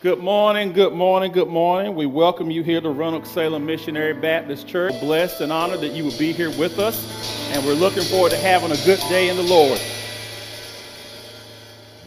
Good morning, good morning, good morning. We welcome you here to Roanoke Salem Missionary Baptist Church. Blessed and honored that you will be here with us, and we're looking forward to having a good day in the Lord.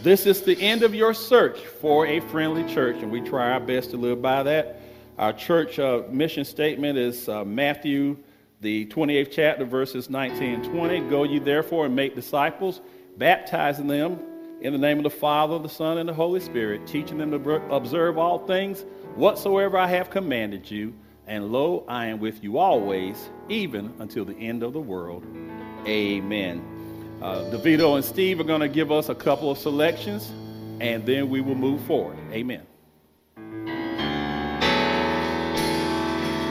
This is the end of your search for a friendly church, and we try our best to live by that. Our church uh, mission statement is uh, Matthew, the 28th chapter, verses 19 and 20. Go you therefore and make disciples, baptizing them in the name of the Father, the Son, and the Holy Spirit, teaching them to observe all things whatsoever I have commanded you. And lo, I am with you always, even until the end of the world. Amen. Uh, DeVito and Steve are going to give us a couple of selections, and then we will move forward. Amen.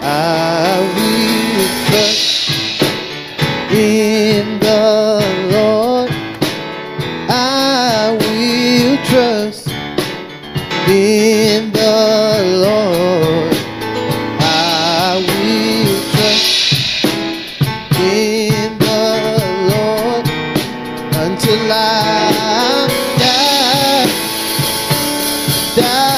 I will trust in the Die.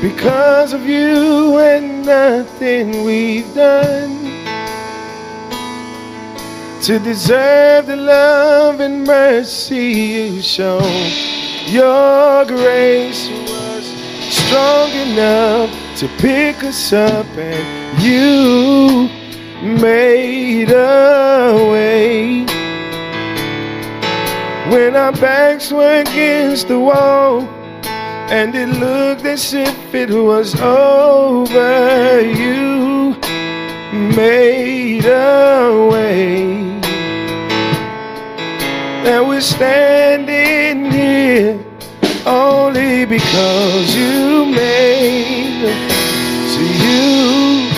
Because of you and nothing we've done to deserve the love and mercy you show. Your grace was strong enough to pick us up, and you made a way. When our backs were against the wall, and it looked as if it was over, you made a way. And we're standing here only because you made, so you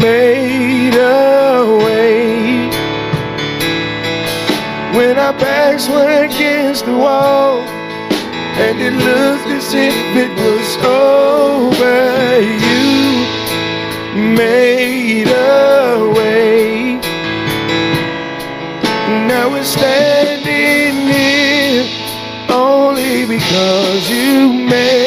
made a way. When our backs were against the wall, and it looked as if it was over, you made a way. Now we're standing here only because you made,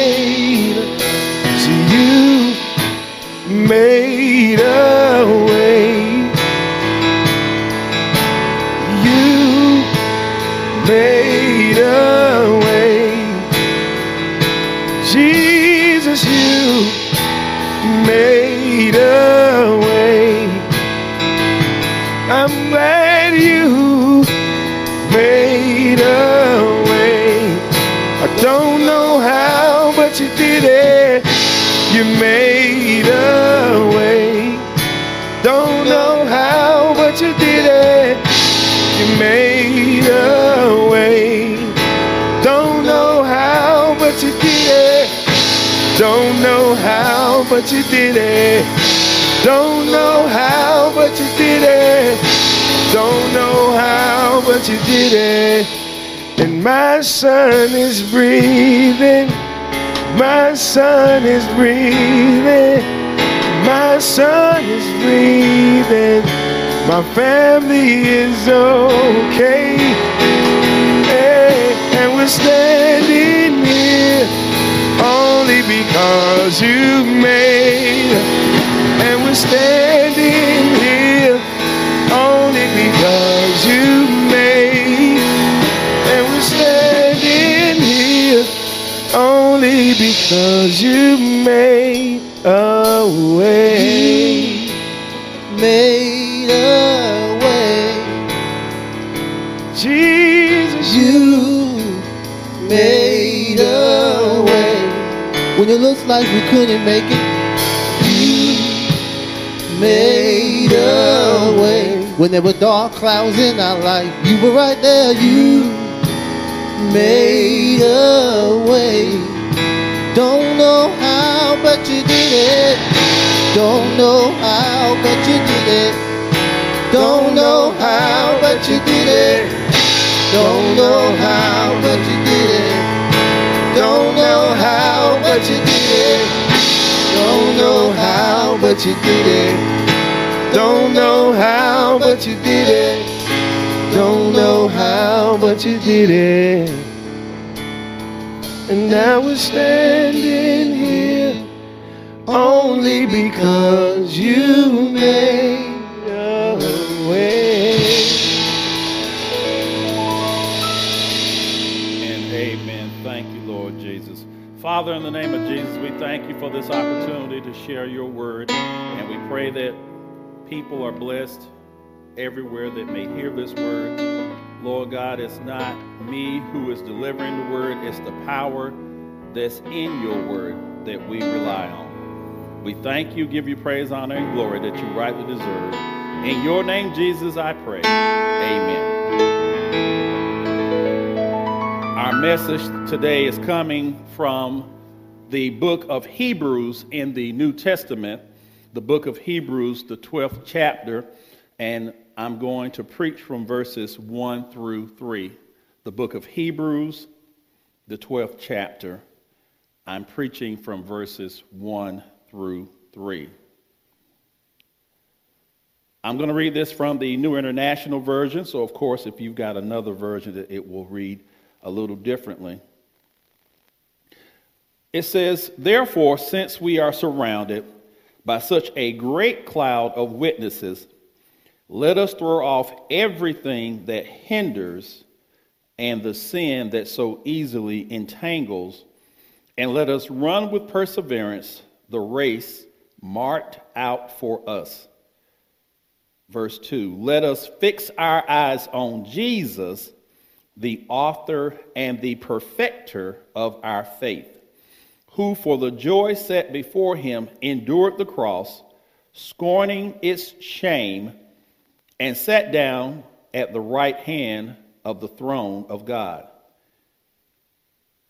Don't know how, but you did it. And my son is breathing. My son is breathing. My son is breathing. My family is okay. Hey, and we're standing here only because you made. And we're standing because you made a way. Made a way. Jesus, You made a way. When it looks like we couldn't make it, you made a way. When there were dark clouds in our life, you were right there. You made a way. Don't know how, but you did it. Don't know how, but you did it. Don't know how, but you did it. Don't know how, but you did it. Don't know how, but you did it. Don't know how, but you did it. don't know how, but you did it. Don't know how, but you did it. And now we're standing here only because you made a way. And amen. Thank you, Lord Jesus. Father, in the name of Jesus, we thank you for this opportunity to share your word. And we pray that people are blessed everywhere that may hear this word. Lord God, it's not me who is delivering the word, it's the power that's in your word that we rely on. We thank you, give you praise, honor, and glory that you rightly deserve. In your name, Jesus, I pray. Amen. Our message today is coming from the book of Hebrews in the New Testament, the book of Hebrews, the 12th chapter, and I'm going to preach from verses 1 through 3. The book of Hebrews, the 12th chapter. I'm preaching from verses 1 through 3. I'm going to read this from the New International Version, so of course, if you've got another version, it will read a little differently. It says, Therefore, since we are surrounded by such a great cloud of witnesses, let us throw off everything that hinders and the sin that so easily entangles, and let us run with perseverance the race marked out for us. Verse 2 Let us fix our eyes on Jesus, the author and the perfecter of our faith, who for the joy set before him endured the cross, scorning its shame, and sat down at the right hand of the throne of God.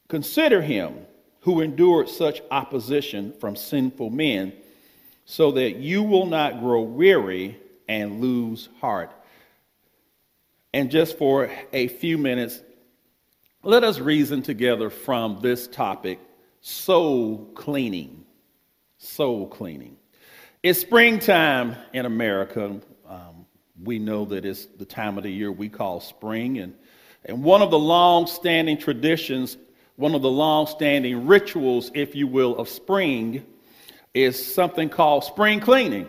Consider him who endured such opposition from sinful men, so that you will not grow weary and lose heart. And just for a few minutes, let us reason together from this topic soul cleaning. Soul cleaning. It's springtime in America. We know that it's the time of the year we call spring. And, and one of the long standing traditions, one of the long standing rituals, if you will, of spring is something called spring cleaning.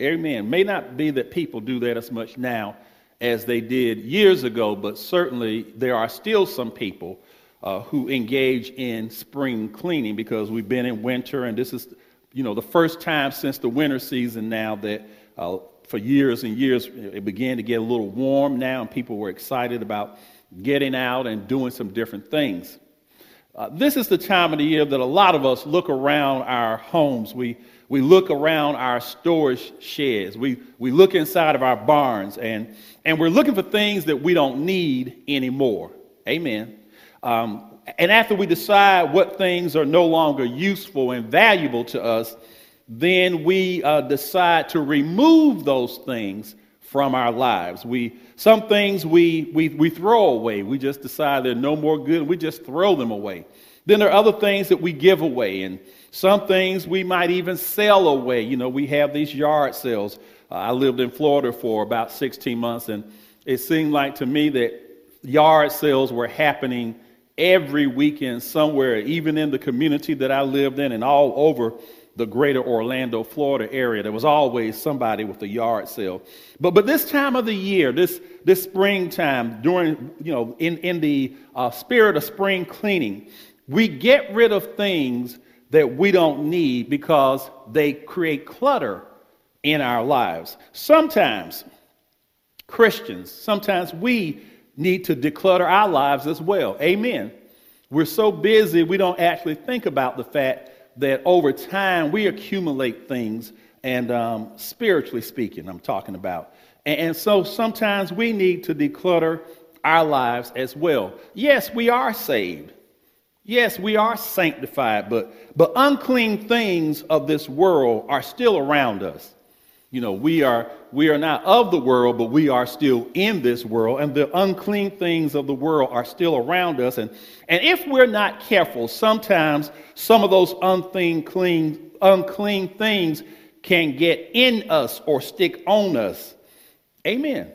Amen. May not be that people do that as much now as they did years ago, but certainly there are still some people uh, who engage in spring cleaning because we've been in winter, and this is, you know, the first time since the winter season now that uh, for years and years it began to get a little warm now, and people were excited about getting out and doing some different things. Uh, this is the time of the year that a lot of us look around our homes. We, we look around our storage sheds. We, we look inside of our barns, and, and we're looking for things that we don't need anymore. Amen. Um, and after we decide what things are no longer useful and valuable to us, then we uh, decide to remove those things from our lives. We, some things we, we, we throw away. We just decide they're no more good. We just throw them away. Then there are other things that we give away, and some things we might even sell away. You know, we have these yard sales. Uh, I lived in Florida for about 16 months, and it seemed like to me that yard sales were happening every weekend somewhere, even in the community that I lived in and all over the greater Orlando, Florida area. There was always somebody with a yard sale. But, but this time of the year, this, this springtime, during, you know, in, in the uh, spirit of spring cleaning, we get rid of things that we don't need because they create clutter in our lives. Sometimes, Christians, sometimes we need to declutter our lives as well. Amen. We're so busy, we don't actually think about the fact that over time we accumulate things, and um, spiritually speaking, I'm talking about. And, and so sometimes we need to declutter our lives as well. Yes, we are saved. Yes, we are sanctified, but, but unclean things of this world are still around us. You know, we are, we are not of the world, but we are still in this world, and the unclean things of the world are still around us. And, and if we're not careful, sometimes some of those unclean, clean, unclean things can get in us or stick on us. Amen.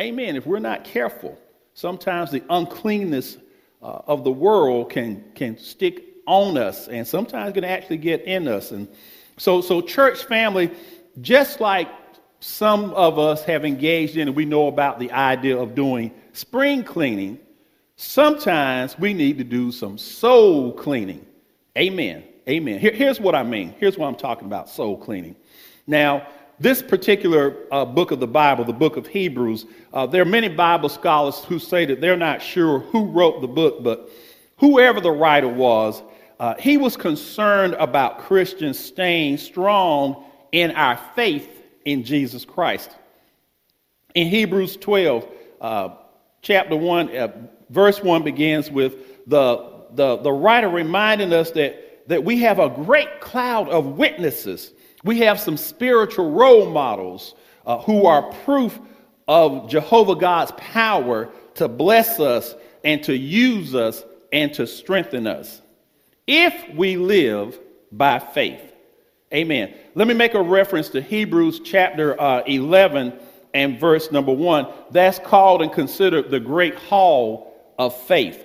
Amen. If we're not careful, sometimes the uncleanness uh, of the world can, can stick on us and sometimes can actually get in us. And so, so church family, just like some of us have engaged in and we know about the idea of doing spring cleaning, sometimes we need to do some soul cleaning. Amen. Amen. Here, here's what I mean. Here's what I'm talking about soul cleaning. Now, this particular uh, book of the Bible, the book of Hebrews, uh, there are many Bible scholars who say that they're not sure who wrote the book, but whoever the writer was, uh, he was concerned about Christians staying strong in our faith in Jesus Christ. In Hebrews 12, uh, chapter 1, uh, verse 1 begins with the, the, the writer reminding us that, that we have a great cloud of witnesses. We have some spiritual role models uh, who are proof of Jehovah God's power to bless us and to use us and to strengthen us if we live by faith. Amen. Let me make a reference to Hebrews chapter uh, 11 and verse number 1. That's called and considered the great hall of faith.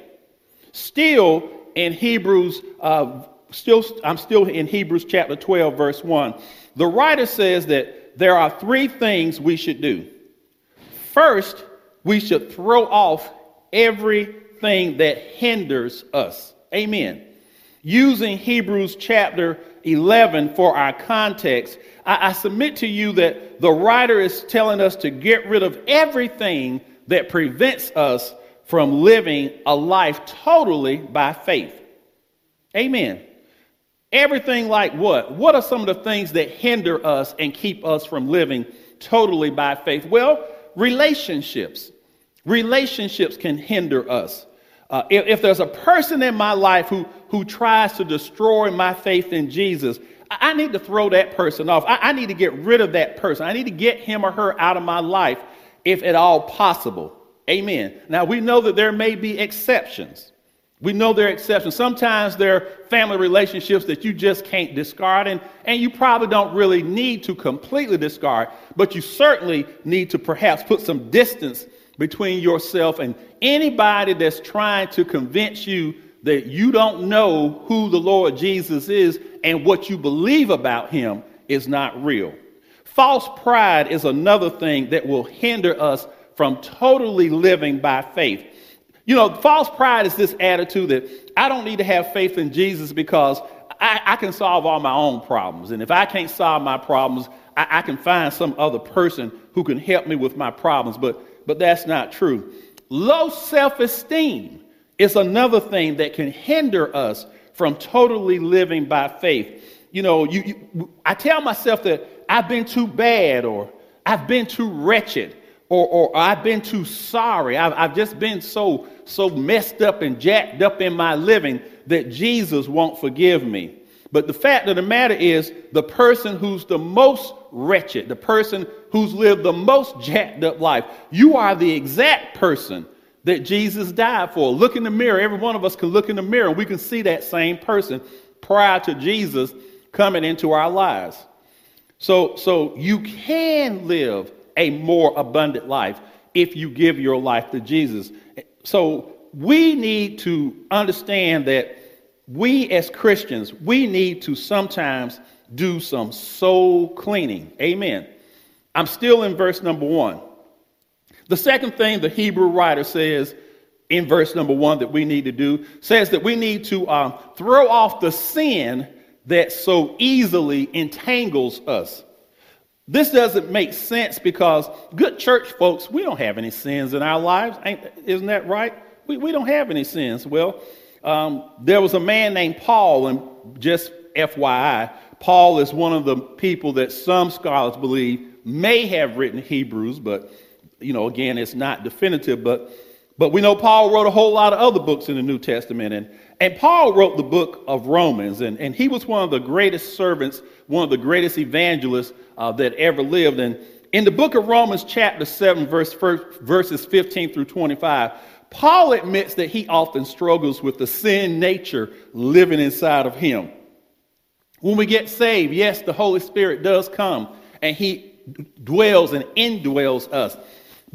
Still in Hebrews, uh, still, I'm still in Hebrews chapter 12, verse 1. The writer says that there are three things we should do. First, we should throw off everything that hinders us. Amen. Using Hebrews chapter 11 for our context, I, I submit to you that the writer is telling us to get rid of everything that prevents us from living a life totally by faith. Amen. Everything like what? What are some of the things that hinder us and keep us from living totally by faith? Well, relationships. Relationships can hinder us. Uh, if, if, there's a person in my life who, who tries to destroy my faith in Jesus, I, I need to throw that person off. I, I need to get rid of that person. I need to get him or her out of my life if at all possible. Amen. Now, we know that there may be exceptions. We know there are exceptions. Sometimes there are family relationships that you just can't discard, and, and you probably don't really need to completely discard, but you certainly need to perhaps put some distance between yourself and anybody that's trying to convince you that you don't know who the Lord Jesus is and what you believe about him is not real. False pride is another thing that will hinder us from totally living by faith. You know, false pride is this attitude that I don't need to have faith in Jesus because I, I can solve all my own problems. And if I can't solve my problems, I, I can find some other person who can help me with my problems. But, but that's not true. Low self esteem is another thing that can hinder us from totally living by faith. You know, you, you, I tell myself that I've been too bad or I've been too wretched or, or I've been too sorry. I've, I've just been so, so messed up and jacked up in my living that Jesus won't forgive me. But the fact of the matter is, the person who's the most wretched, the person who's lived the most jacked up life, you are the exact person that Jesus died for. Look in the mirror. Every one of us can look in the mirror and we can see that same person prior to Jesus coming into our lives. So, so you can live a more abundant life if you give your life to Jesus. So we need to understand that we as Christians, we need to sometimes do some soul cleaning. Amen. I'm still in verse number one. The second thing the Hebrew writer says in verse number one that we need to do says that we need to um, throw off the sin that so easily entangles us. This doesn't make sense because good church folks, we don't have any sins in our lives. Ain't, isn't that right? We, we don't have any sins. Well, um, there was a man named Paul, and just FYI, Paul is one of the people that some scholars believe may have written Hebrews, but you know, again, it's not definitive, but but we know Paul wrote a whole lot of other books in the New Testament. And, and Paul wrote the book of Romans, and, and he was one of the greatest servants, one of the greatest evangelists uh, that ever lived. And in the book of Romans, chapter 7, verse, first, verses 15 through 25, Paul admits that he often struggles with the sin nature living inside of him. When we get saved, yes, the Holy Spirit does come and he dwells and indwells us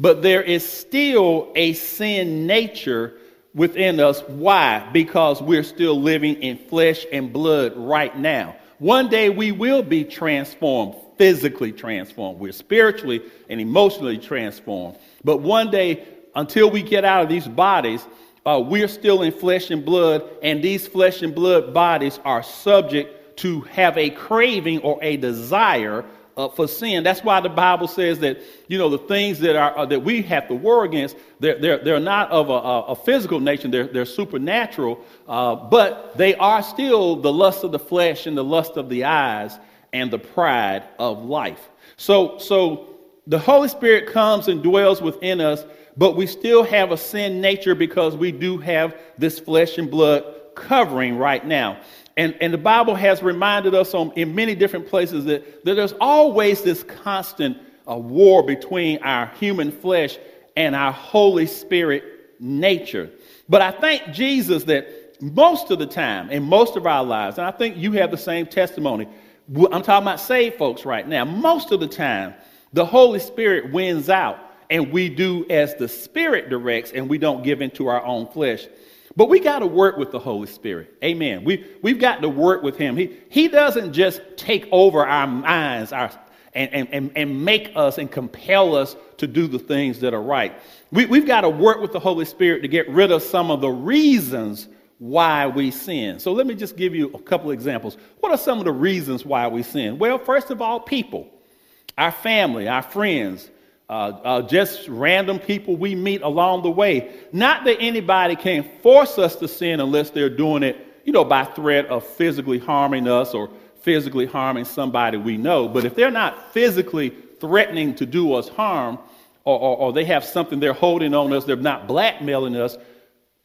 but there is still a sin nature within us. Why? Because we're still living in flesh and blood right now. One day we will be transformed, physically transformed. We're spiritually and emotionally transformed. But one day, until we get out of these bodies, uh, we're still in flesh and blood, and these flesh and blood bodies are subject to have a craving or a desire uh, for sin. That's why the Bible says that, you know, the things that are uh, that we have to war against, they're, they're, they're not of a, a physical nature, they're, they're supernatural, uh, but they are still the lust of the flesh and the lust of the eyes and the pride of life. So, so the Holy Spirit comes and dwells within us, but we still have a sin nature because we do have this flesh and blood covering right now. And, and the Bible has reminded us on, in many different places that, that there's always this constant uh, war between our human flesh and our Holy Spirit nature. But I thank Jesus that most of the time, in most of our lives, and I think you have the same testimony, I'm talking about saved folks right now, most of the time, the Holy Spirit wins out and we do as the Spirit directs and we don't give into our own flesh. But we got to work with the Holy Spirit. Amen. We, we've got to work with Him. He, he doesn't just take over our minds our, and, and, and and make us and compel us to do the things that are right. We, we've got to work with the Holy Spirit to get rid of some of the reasons why we sin. So let me just give you a couple examples. What are some of the reasons why we sin? Well, first of all, people, our family, our friends, uh, uh, just random people we meet along the way. Not that anybody can force us to sin unless they're doing it, you know, by threat of physically harming us or physically harming somebody we know. But if they're not physically threatening to do us harm, or, or, or they have something they're holding on us, they're not blackmailing us,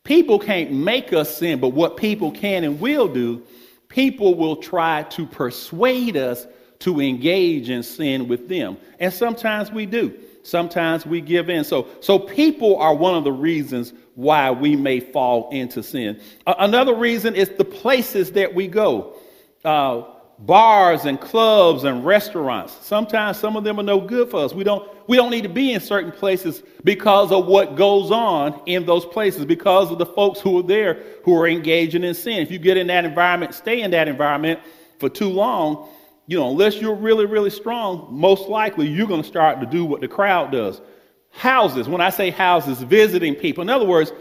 people can't make us sin. But what people can and will do, people will try to persuade us to engage in sin with them. And sometimes we do. Sometimes we give in. So, so people are one of the reasons why we may fall into sin. Another reason is the places that we go. Uh, bars and clubs and restaurants. Sometimes some of them are no good for us. We don't, we don't need to be in certain places because of what goes on in those places, because of the folks who are there who are engaging in sin. If you get in that environment, stay in that environment for too long, you know, unless you're really, really strong, most likely you're going to start to do what the crowd does. Houses, when I say houses, visiting people. In other words,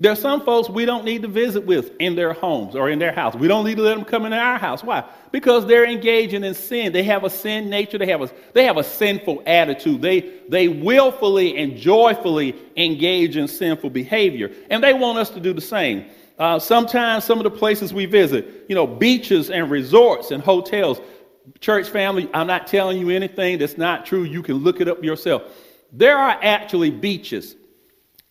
there are some folks we don't need to visit with in their homes or in their house. We don't need to let them come into our house. Why? Because they're engaging in sin. They have a sin nature. They have a, they have a sinful attitude. They, they willfully and joyfully engage in sinful behavior. And they want us to do the same. Uh, sometimes some of the places we visit, you know, beaches and resorts and hotels. Church family, I'm not telling you anything that's not true. You can look it up yourself. There are actually beaches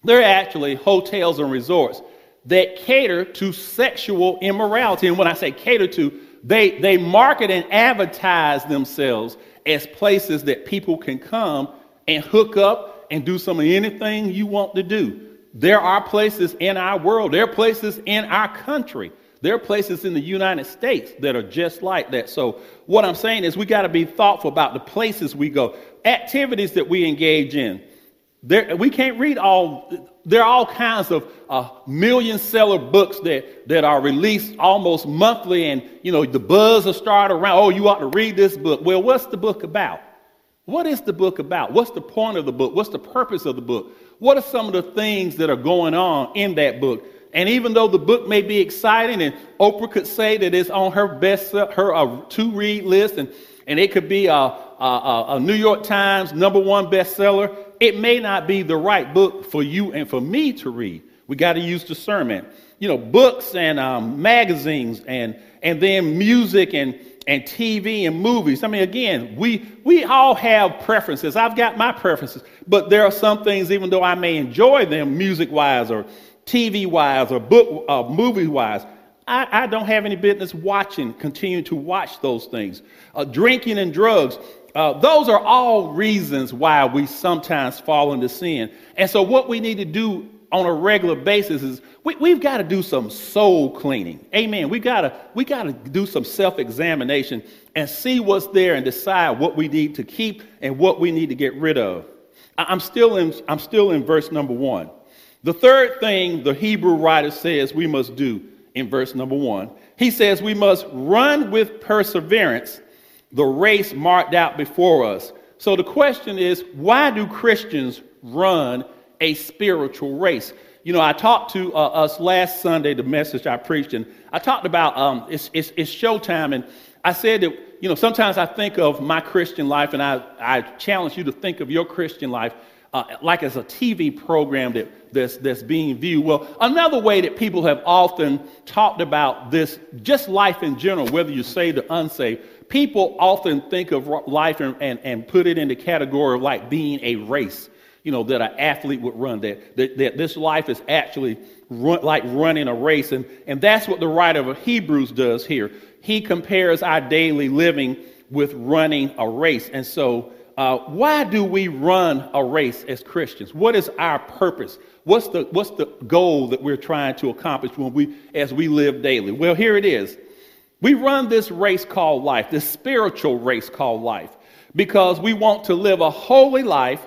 there are actually hotels and resorts that cater to sexual immorality. And when I say cater to, they, they market and advertise themselves as places that people can come and hook up and do some of anything you want to do. There are places in our world, there are places in our country, there are places in the United States that are just like that. So, what I'm saying is, we got to be thoughtful about the places we go, activities that we engage in. There, we can't read all, there are all kinds of uh, million seller books that, that are released almost monthly, and you know, the buzz will start around, oh, you ought to read this book. Well, what's the book about? What is the book about? What's the point of the book? What's the purpose of the book? What are some of the things that are going on in that book? And even though the book may be exciting, and Oprah could say that it's on her best, her uh, to read list, and, and it could be a, a, a New York Times number one bestseller, it may not be the right book for you and for me to read. We got to use discernment. You know, books and um, magazines and, and then music and, and TV and movies. I mean, again, we, we all have preferences. I've got my preferences, but there are some things, even though I may enjoy them music wise or TV wise or book uh, movie wise, I, I, don't have any business watching, continuing to watch those things. Uh, drinking and drugs. Uh, those are all reasons why we sometimes fall into sin. And so, what we need to do on a regular basis is we, have got to do some soul cleaning. Amen. We gotta we gotta do some self-examination and see what's there and decide what we need to keep and what we need to get rid of. I'm still in I'm still in verse number one. The third thing the Hebrew writer says we must do in verse number one, he says we must run with perseverance the race marked out before us. So the question is why do Christians run a spiritual race? You know, I talked to uh, us last Sunday, the message I preached, and I talked about um, it's, it's, it's showtime. And I said that, you know, sometimes I think of my Christian life, and I, I challenge you to think of your Christian life uh, like as a TV program that, that's, that's being viewed. Well, another way that people have often talked about this, just life in general, whether you're saved or unsaved, people often think of life and, and, and put it in the category of like being a race, you know, that an athlete would run, that, that, that this life is actually run, like running a race. And, and that's what the writer of Hebrews does here. He compares our daily living with running a race. And so, uh, why do we run a race as Christians? What is our purpose? What's the, what's the goal that we're trying to accomplish when we, as we live daily? Well, here it is. We run this race called life, this spiritual race called life, because we want to live a holy life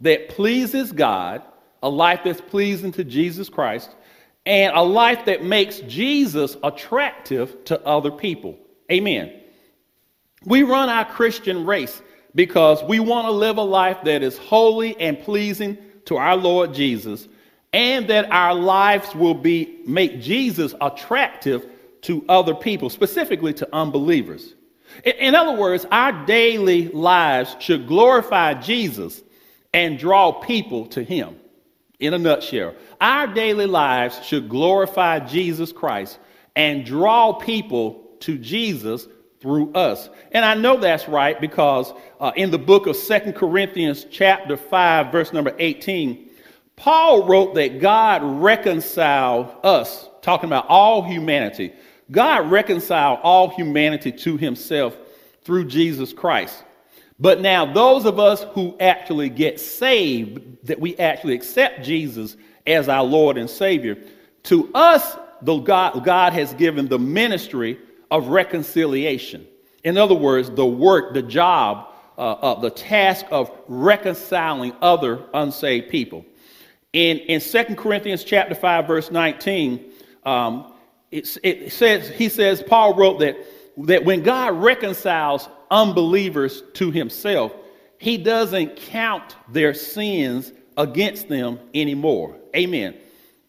that pleases God, a life that's pleasing to Jesus Christ, and a life that makes Jesus attractive to other people. Amen. We run our Christian race because we want to live a life that is holy and pleasing to our Lord Jesus, and that our lives will be make Jesus attractive to other people, specifically to unbelievers. In other words, our daily lives should glorify Jesus and draw people to him. In a nutshell, our daily lives should glorify Jesus Christ and draw people to Jesus through us. And I know that's right because uh, in the book of Second Corinthians, chapter 5, verse number 18, Paul wrote that God reconciled us, talking about all humanity, God reconciled all humanity to himself through Jesus Christ. But now, those of us who actually get saved, that we actually accept Jesus as our Lord and Savior, to us, the God, God has given the ministry of reconciliation. In other words, the work, the job, uh, uh, the task of reconciling other unsaved people. In, in 2 Corinthians chapter 5, verse 19, um, it, it says, he says, Paul wrote that, that when God reconciles unbelievers to himself, he doesn't count their sins against them anymore. Amen.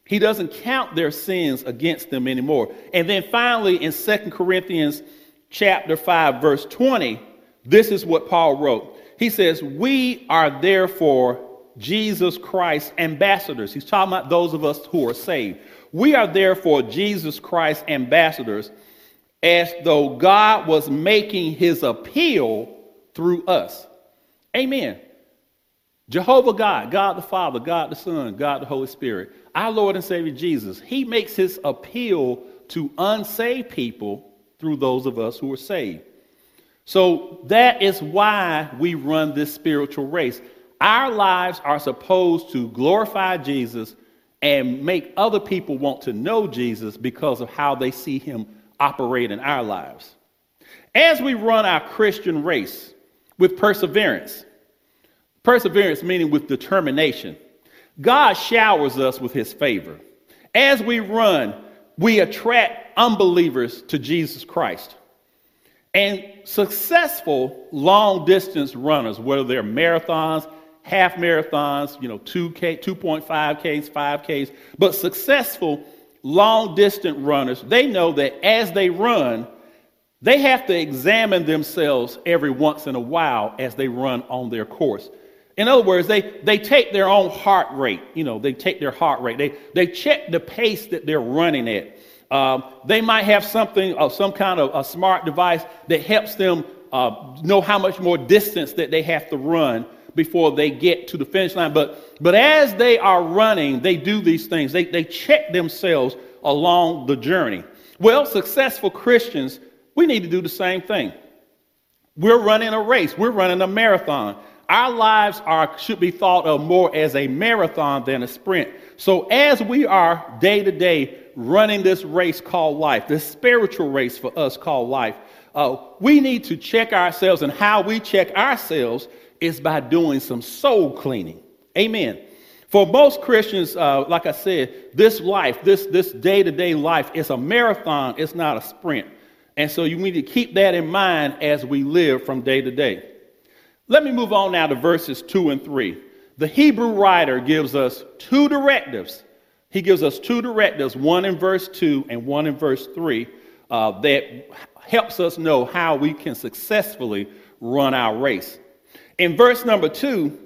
He doesn't count their sins against them anymore. And then finally, in 2 Corinthians chapter 5, verse 20, this is what Paul wrote. He says, We are therefore Jesus Christ ambassadors. He's talking about those of us who are saved. We are therefore Jesus Christ ambassadors, as though God was making his appeal through us. Amen. Jehovah God, God the Father, God the Son, God the Holy Spirit, our Lord and Savior Jesus, he makes his appeal to unsaved people through those of us who are saved. So that is why we run this spiritual race. Our lives are supposed to glorify Jesus and make other people want to know Jesus because of how they see him operate in our lives. As we run our Christian race with perseverance, perseverance meaning with determination, God showers us with his favor. As we run, we attract unbelievers to Jesus Christ. And successful long distance runners, whether they're marathons, half marathons, you know, 2K, 2.5Ks, 5Ks, but successful long distance runners, they know that as they run, they have to examine themselves every once in a while as they run on their course. In other words, they, they take their own heart rate. You know, they take their heart rate. They, they check the pace that they're running at. Um, they might have something of some kind of a smart device that helps them uh, know how much more distance that they have to run before they get to the finish line. But, but as they are running, they do these things. They, they check themselves along the journey. Well, successful Christians, we need to do the same thing. We're running a race, we're running a marathon. Our lives are, should be thought of more as a marathon than a sprint. So, as we are day to day running this race called life, this spiritual race for us called life, uh, we need to check ourselves, and how we check ourselves is by doing some soul cleaning. Amen. For most Christians, uh, like I said, this life, this this day to day life, is a marathon. It's not a sprint, and so you need to keep that in mind as we live from day to day. Let me move on now to verses two and three. The Hebrew writer gives us two directives. He gives us two directives, one in verse two and one in verse three, uh, that helps us know how we can successfully run our race. In verse number two,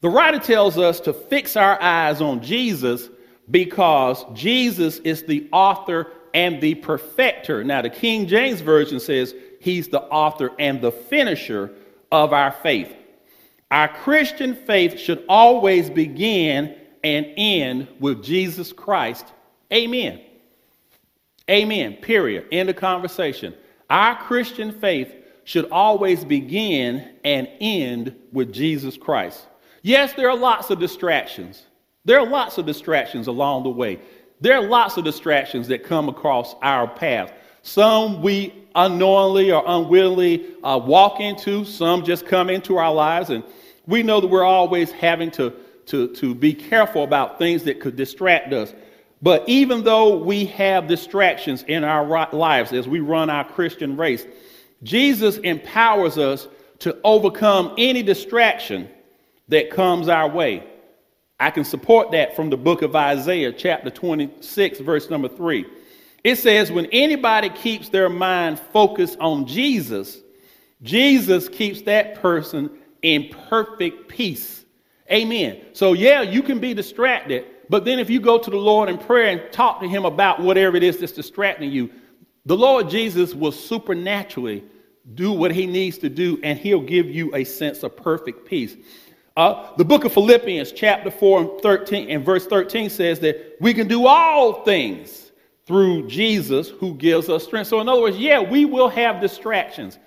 the writer tells us to fix our eyes on Jesus because Jesus is the author and the perfecter. Now, the King James Version says he's the author and the finisher of our faith. Our Christian faith should always begin and end with Jesus Christ. Amen. Amen. Period. End of conversation. Our Christian faith should always begin and end with Jesus Christ. Yes, there are lots of distractions. There are lots of distractions along the way. There are lots of distractions that come across our path. Some we unknowingly or unwillingly uh, walk into, some just come into our lives. And we know that we're always having to, to, to be careful about things that could distract us. But even though we have distractions in our lives as we run our Christian race, Jesus empowers us to overcome any distraction that comes our way. I can support that from the book of Isaiah, chapter 26, verse number 3. It says, when anybody keeps their mind focused on Jesus, Jesus keeps that person in perfect peace. Amen. So, yeah, you can be distracted, but then if you go to the Lord in prayer and talk to Him about whatever it is that's distracting you, the Lord Jesus will supernaturally do what he needs to do, and he'll give you a sense of perfect peace. Uh, the book of Philippians, chapter 4 and 13, and verse 13 says that we can do all things through Jesus who gives us strength. So, in other words, yeah, we will have distractions.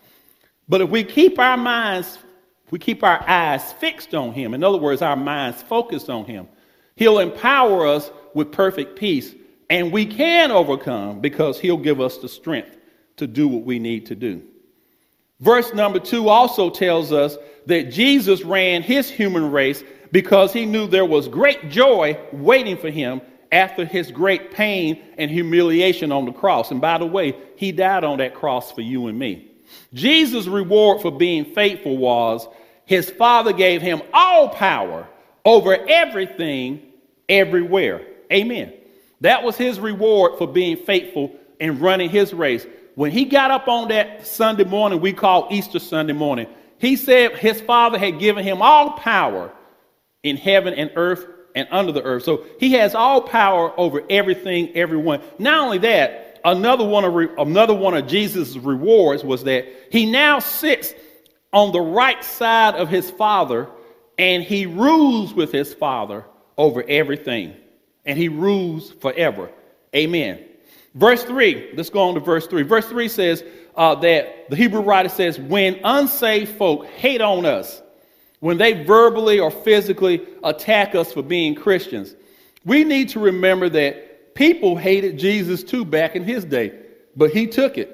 But if we keep our minds we keep our eyes fixed on Him, in other words, our minds focused on Him, He'll empower us with perfect peace, and we can overcome because He'll give us the strength to do what we need to do. Verse number two also tells us that Jesus ran his human race because he knew there was great joy waiting for him after his great pain and humiliation on the cross. And by the way, he died on that cross for you and me. Jesus' reward for being faithful was his Father gave him all power over everything, everywhere. Amen. That was his reward for being faithful and running his race. When he got up on that Sunday morning, we call Easter Sunday morning, he said his Father had given him all power in heaven and earth and under the earth. So he has all power over everything, everyone. Not only that, another one of, another one of Jesus' rewards was that he now sits on the right side of his Father and he rules with his Father over everything. And he rules forever. Amen. Verse 3, let's go on to verse 3. Verse 3 says uh, that the Hebrew writer says, When unsaved folk hate on us, when they verbally or physically attack us for being Christians, we need to remember that people hated Jesus too back in his day, but he took it.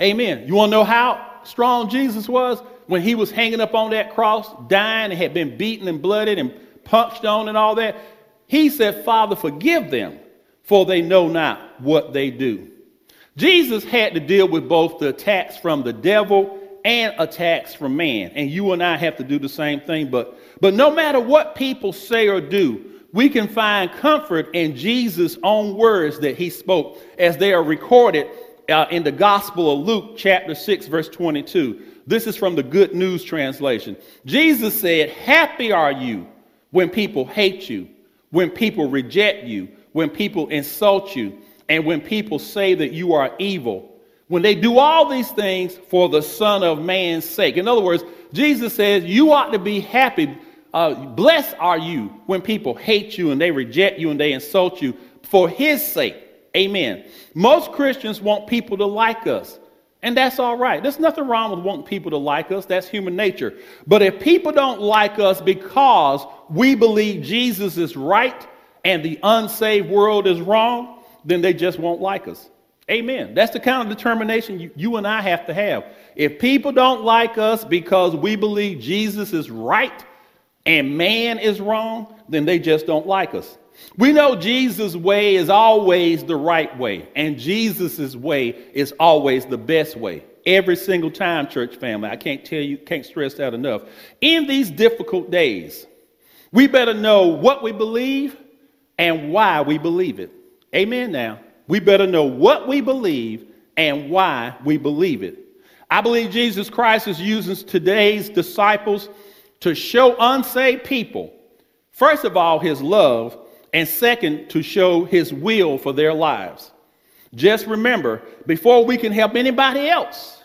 Amen. You want to know how strong Jesus was? When he was hanging up on that cross, dying, and had been beaten and blooded and punched on and all that. He said, Father, forgive them, for they know not what they do. Jesus had to deal with both the attacks from the devil and attacks from man. And you and I have to do the same thing. But, but no matter what people say or do, we can find comfort in Jesus' own words that he spoke as they are recorded uh, in the Gospel of Luke, chapter 6, verse 22. This is from the Good News translation. Jesus said, Happy are you when people hate you, when people reject you, when people insult you, and when people say that you are evil when they do all these things for the Son of Man's sake. In other words, Jesus says you ought to be happy. Uh, blessed are you when people hate you and they reject you and they insult you for his sake. Amen. Most Christians want people to like us. And that's all right. There's nothing wrong with wanting people to like us. That's human nature. But if people don't like us because we believe Jesus is right and the unsaved world is wrong, then they just won't like us. Amen. That's the kind of determination you, you, and I have to have. If people don't like us because we believe Jesus is right and man is wrong, then they just don't like us. We know Jesus' way is always the right way, and Jesus' way is always the best way. Every single time, church family. I can't tell you, can't stress that enough. In these difficult days, we better know what we believe and why we believe it. Amen now we better know what we believe and why we believe it. I believe Jesus Christ is using today's disciples to show unsaved people, first of all, his love, and second, to show his will for their lives. Just remember, before we can help anybody else,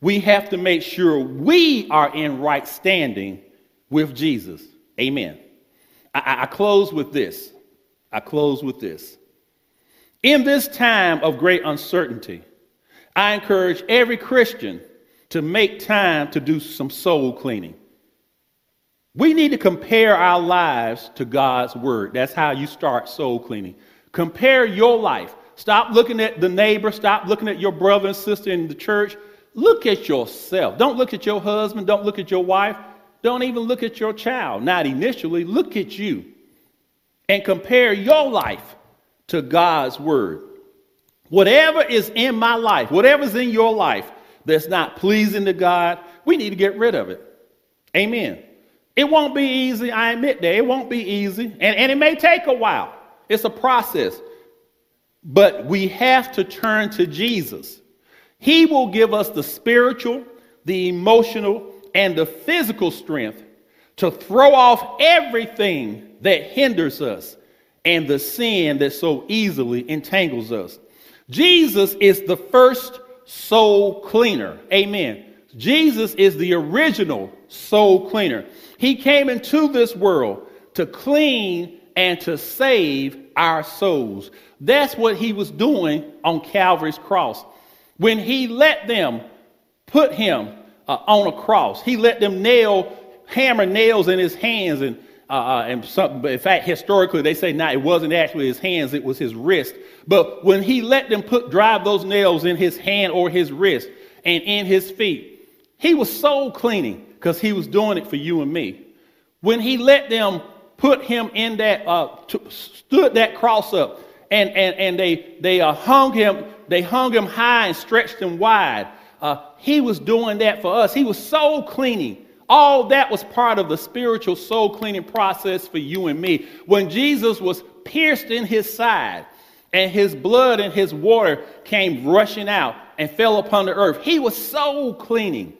we have to make sure we are in right standing with Jesus. Amen. I, I close with this. I close with this. In this time of great uncertainty, I encourage every Christian to make time to do some soul cleaning. We need to compare our lives to God's word. That's how you start soul cleaning. Compare your life. Stop looking at the neighbor. Stop looking at your brother and sister in the church. Look at yourself. Don't look at your husband. Don't look at your wife. Don't even look at your child. Not initially. Look at you and compare your life to God's word. Whatever is in my life, whatever's in your life that's not pleasing to God, we need to get rid of it. Amen. It won't be easy. I admit that. It won't be easy. And, and it may take a while. It's a process. But we have to turn to Jesus. He will give us the spiritual, the emotional, and the physical strength to throw off everything that hinders us and the sin that so easily entangles us. Jesus is the first soul cleaner. Amen. Jesus is the original soul cleaner. He came into this world to clean and to save our souls. That's what he was doing on Calvary's cross. When he let them put him uh, on a cross. He let them nail, hammer nails in his hands and uh, uh and some, in fact, historically, they say now it wasn't actually his hands, it was his wrist. But when he let them put drive those nails in his hand or his wrist and in his feet, he was soul cleaning because he was doing it for you and me. When he let them put him in that, uh, t- stood that cross up, and, and, and they, they uh, hung him, they hung him high and stretched him wide. Uh, he was doing that for us. He was soul cleaning. All that was part of the spiritual soul cleaning process for you and me. When Jesus was pierced in his side and his blood and his water came rushing out and fell upon the earth, he was soul cleaning.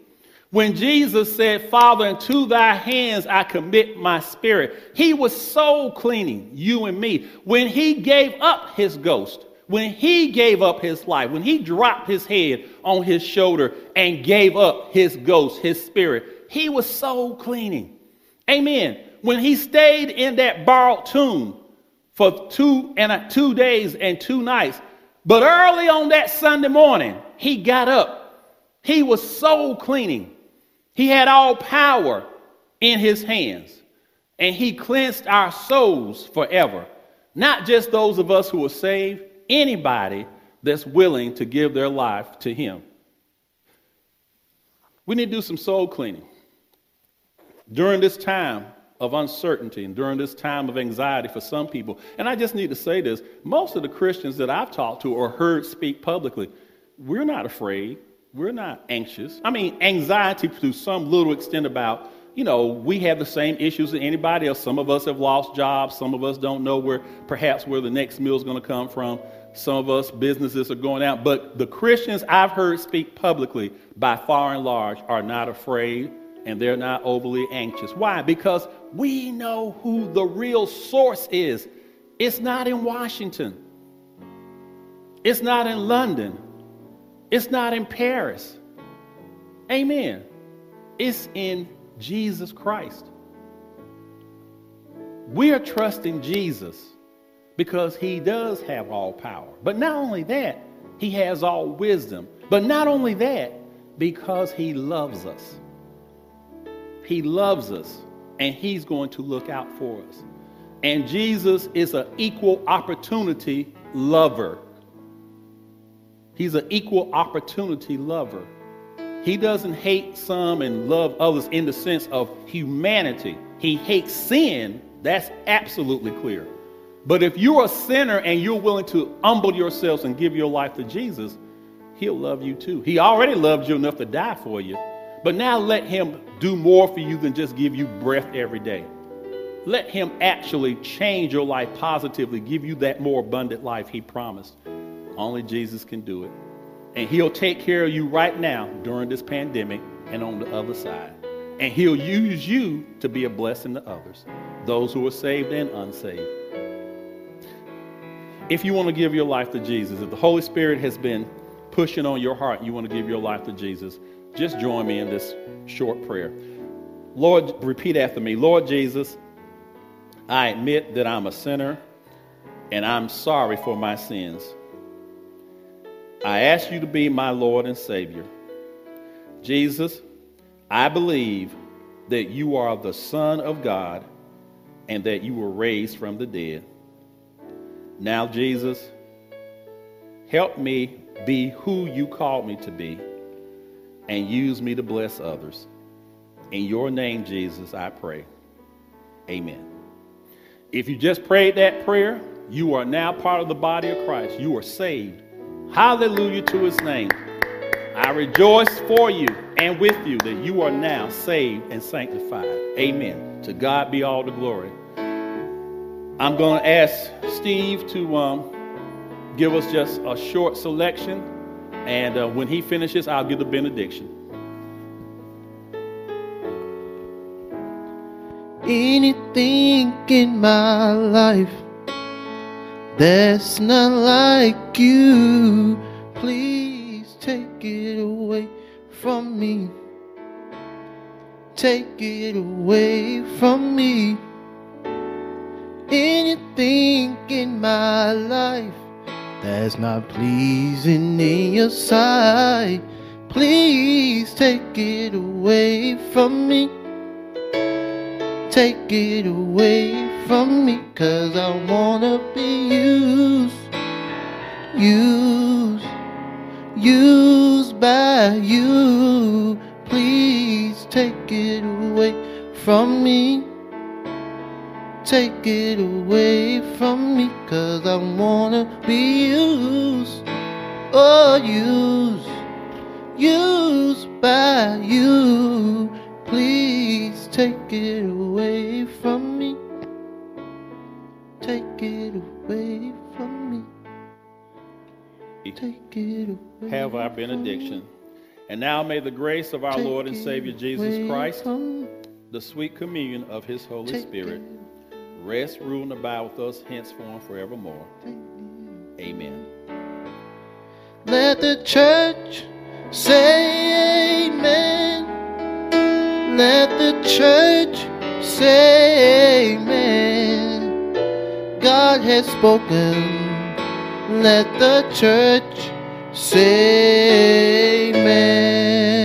When Jesus said, Father, into thy hands I commit my spirit, he was soul cleaning you and me. When he gave up his ghost, when he gave up his life, when he dropped his head on his shoulder and gave up his ghost, his spirit, he was soul cleaning. Amen. When he stayed in that borrowed tomb for two and two days and two nights, but early on that Sunday morning, he got up. He was soul cleaning. He had all power in his hands, and he cleansed our souls forever. Not just those of us who are saved, anybody that's willing to give their life to him. We need to do some soul cleaning. During this time of uncertainty and during this time of anxiety for some people, and I just need to say this most of the Christians that I've talked to or heard speak publicly, we're not afraid we're not anxious. I mean, anxiety to some little extent about, you know, we have the same issues as anybody else. Some of us have lost jobs. Some of us don't know where, perhaps, where the next meal is going to come from. Some of us, businesses are going out. But the Christians I've heard speak publicly, by far and large, are not afraid and they're not overly anxious. Why? Because we know who the real source is. It's not in Washington, it's not in London. It's not in Paris. Amen. It's in Jesus Christ. We are trusting Jesus because he does have all power. But not only that, he has all wisdom. But not only that, because he loves us. He loves us and he's going to look out for us. And Jesus is an equal opportunity lover. He's an equal opportunity lover. He doesn't hate some and love others in the sense of humanity. He hates sin. That's absolutely clear. But if you're a sinner and you're willing to humble yourselves and give your life to Jesus, He'll love you too. He already loved you enough to die for you. But now let Him do more for you than just give you breath every day. Let Him actually change your life positively, give you that more abundant life He promised. Only Jesus can do it. And He'll take care of you right now during this pandemic and on the other side. And He'll use you to be a blessing to others, those who are saved and unsaved. If you want to give your life to Jesus, if the Holy Spirit has been pushing on your heart, you want to give your life to Jesus, just join me in this short prayer. Lord, repeat after me Lord Jesus, I admit that I'm a sinner and I'm sorry for my sins. I ask you to be my Lord and Savior. Jesus, I believe that you are the Son of God and that you were raised from the dead. Now, Jesus, help me be who you called me to be and use me to bless others. In your name, Jesus, I pray. Amen. If you just prayed that prayer, you are now part of the body of Christ. You are saved Hallelujah to his name. I rejoice for you and with you that you are now saved and sanctified. Amen. To God be all the glory. I'm going to ask Steve to um, give us just a short selection. And uh, when he finishes, I'll give the benediction. Anything in my life that's not like you. Please take it away from me. Take it away from me. Anything in my life that's not pleasing in your sight. Please take it away from me. Take it away from me, cause I wanna be used. Used, used by you. Please take it away from me. Take it away from me, cause I wanna be used. Oh, used, used by you. Please take it away from me. Take it away from me. Take it away. Have our benediction. And now may the grace of our Take Lord and Savior Jesus Christ, the sweet communion of his Holy Take Spirit, it, rest, rule, and abide with us henceforth forevermore. Amen. Let the church say amen. Let the church say amen. God has spoken. Let the church say amen.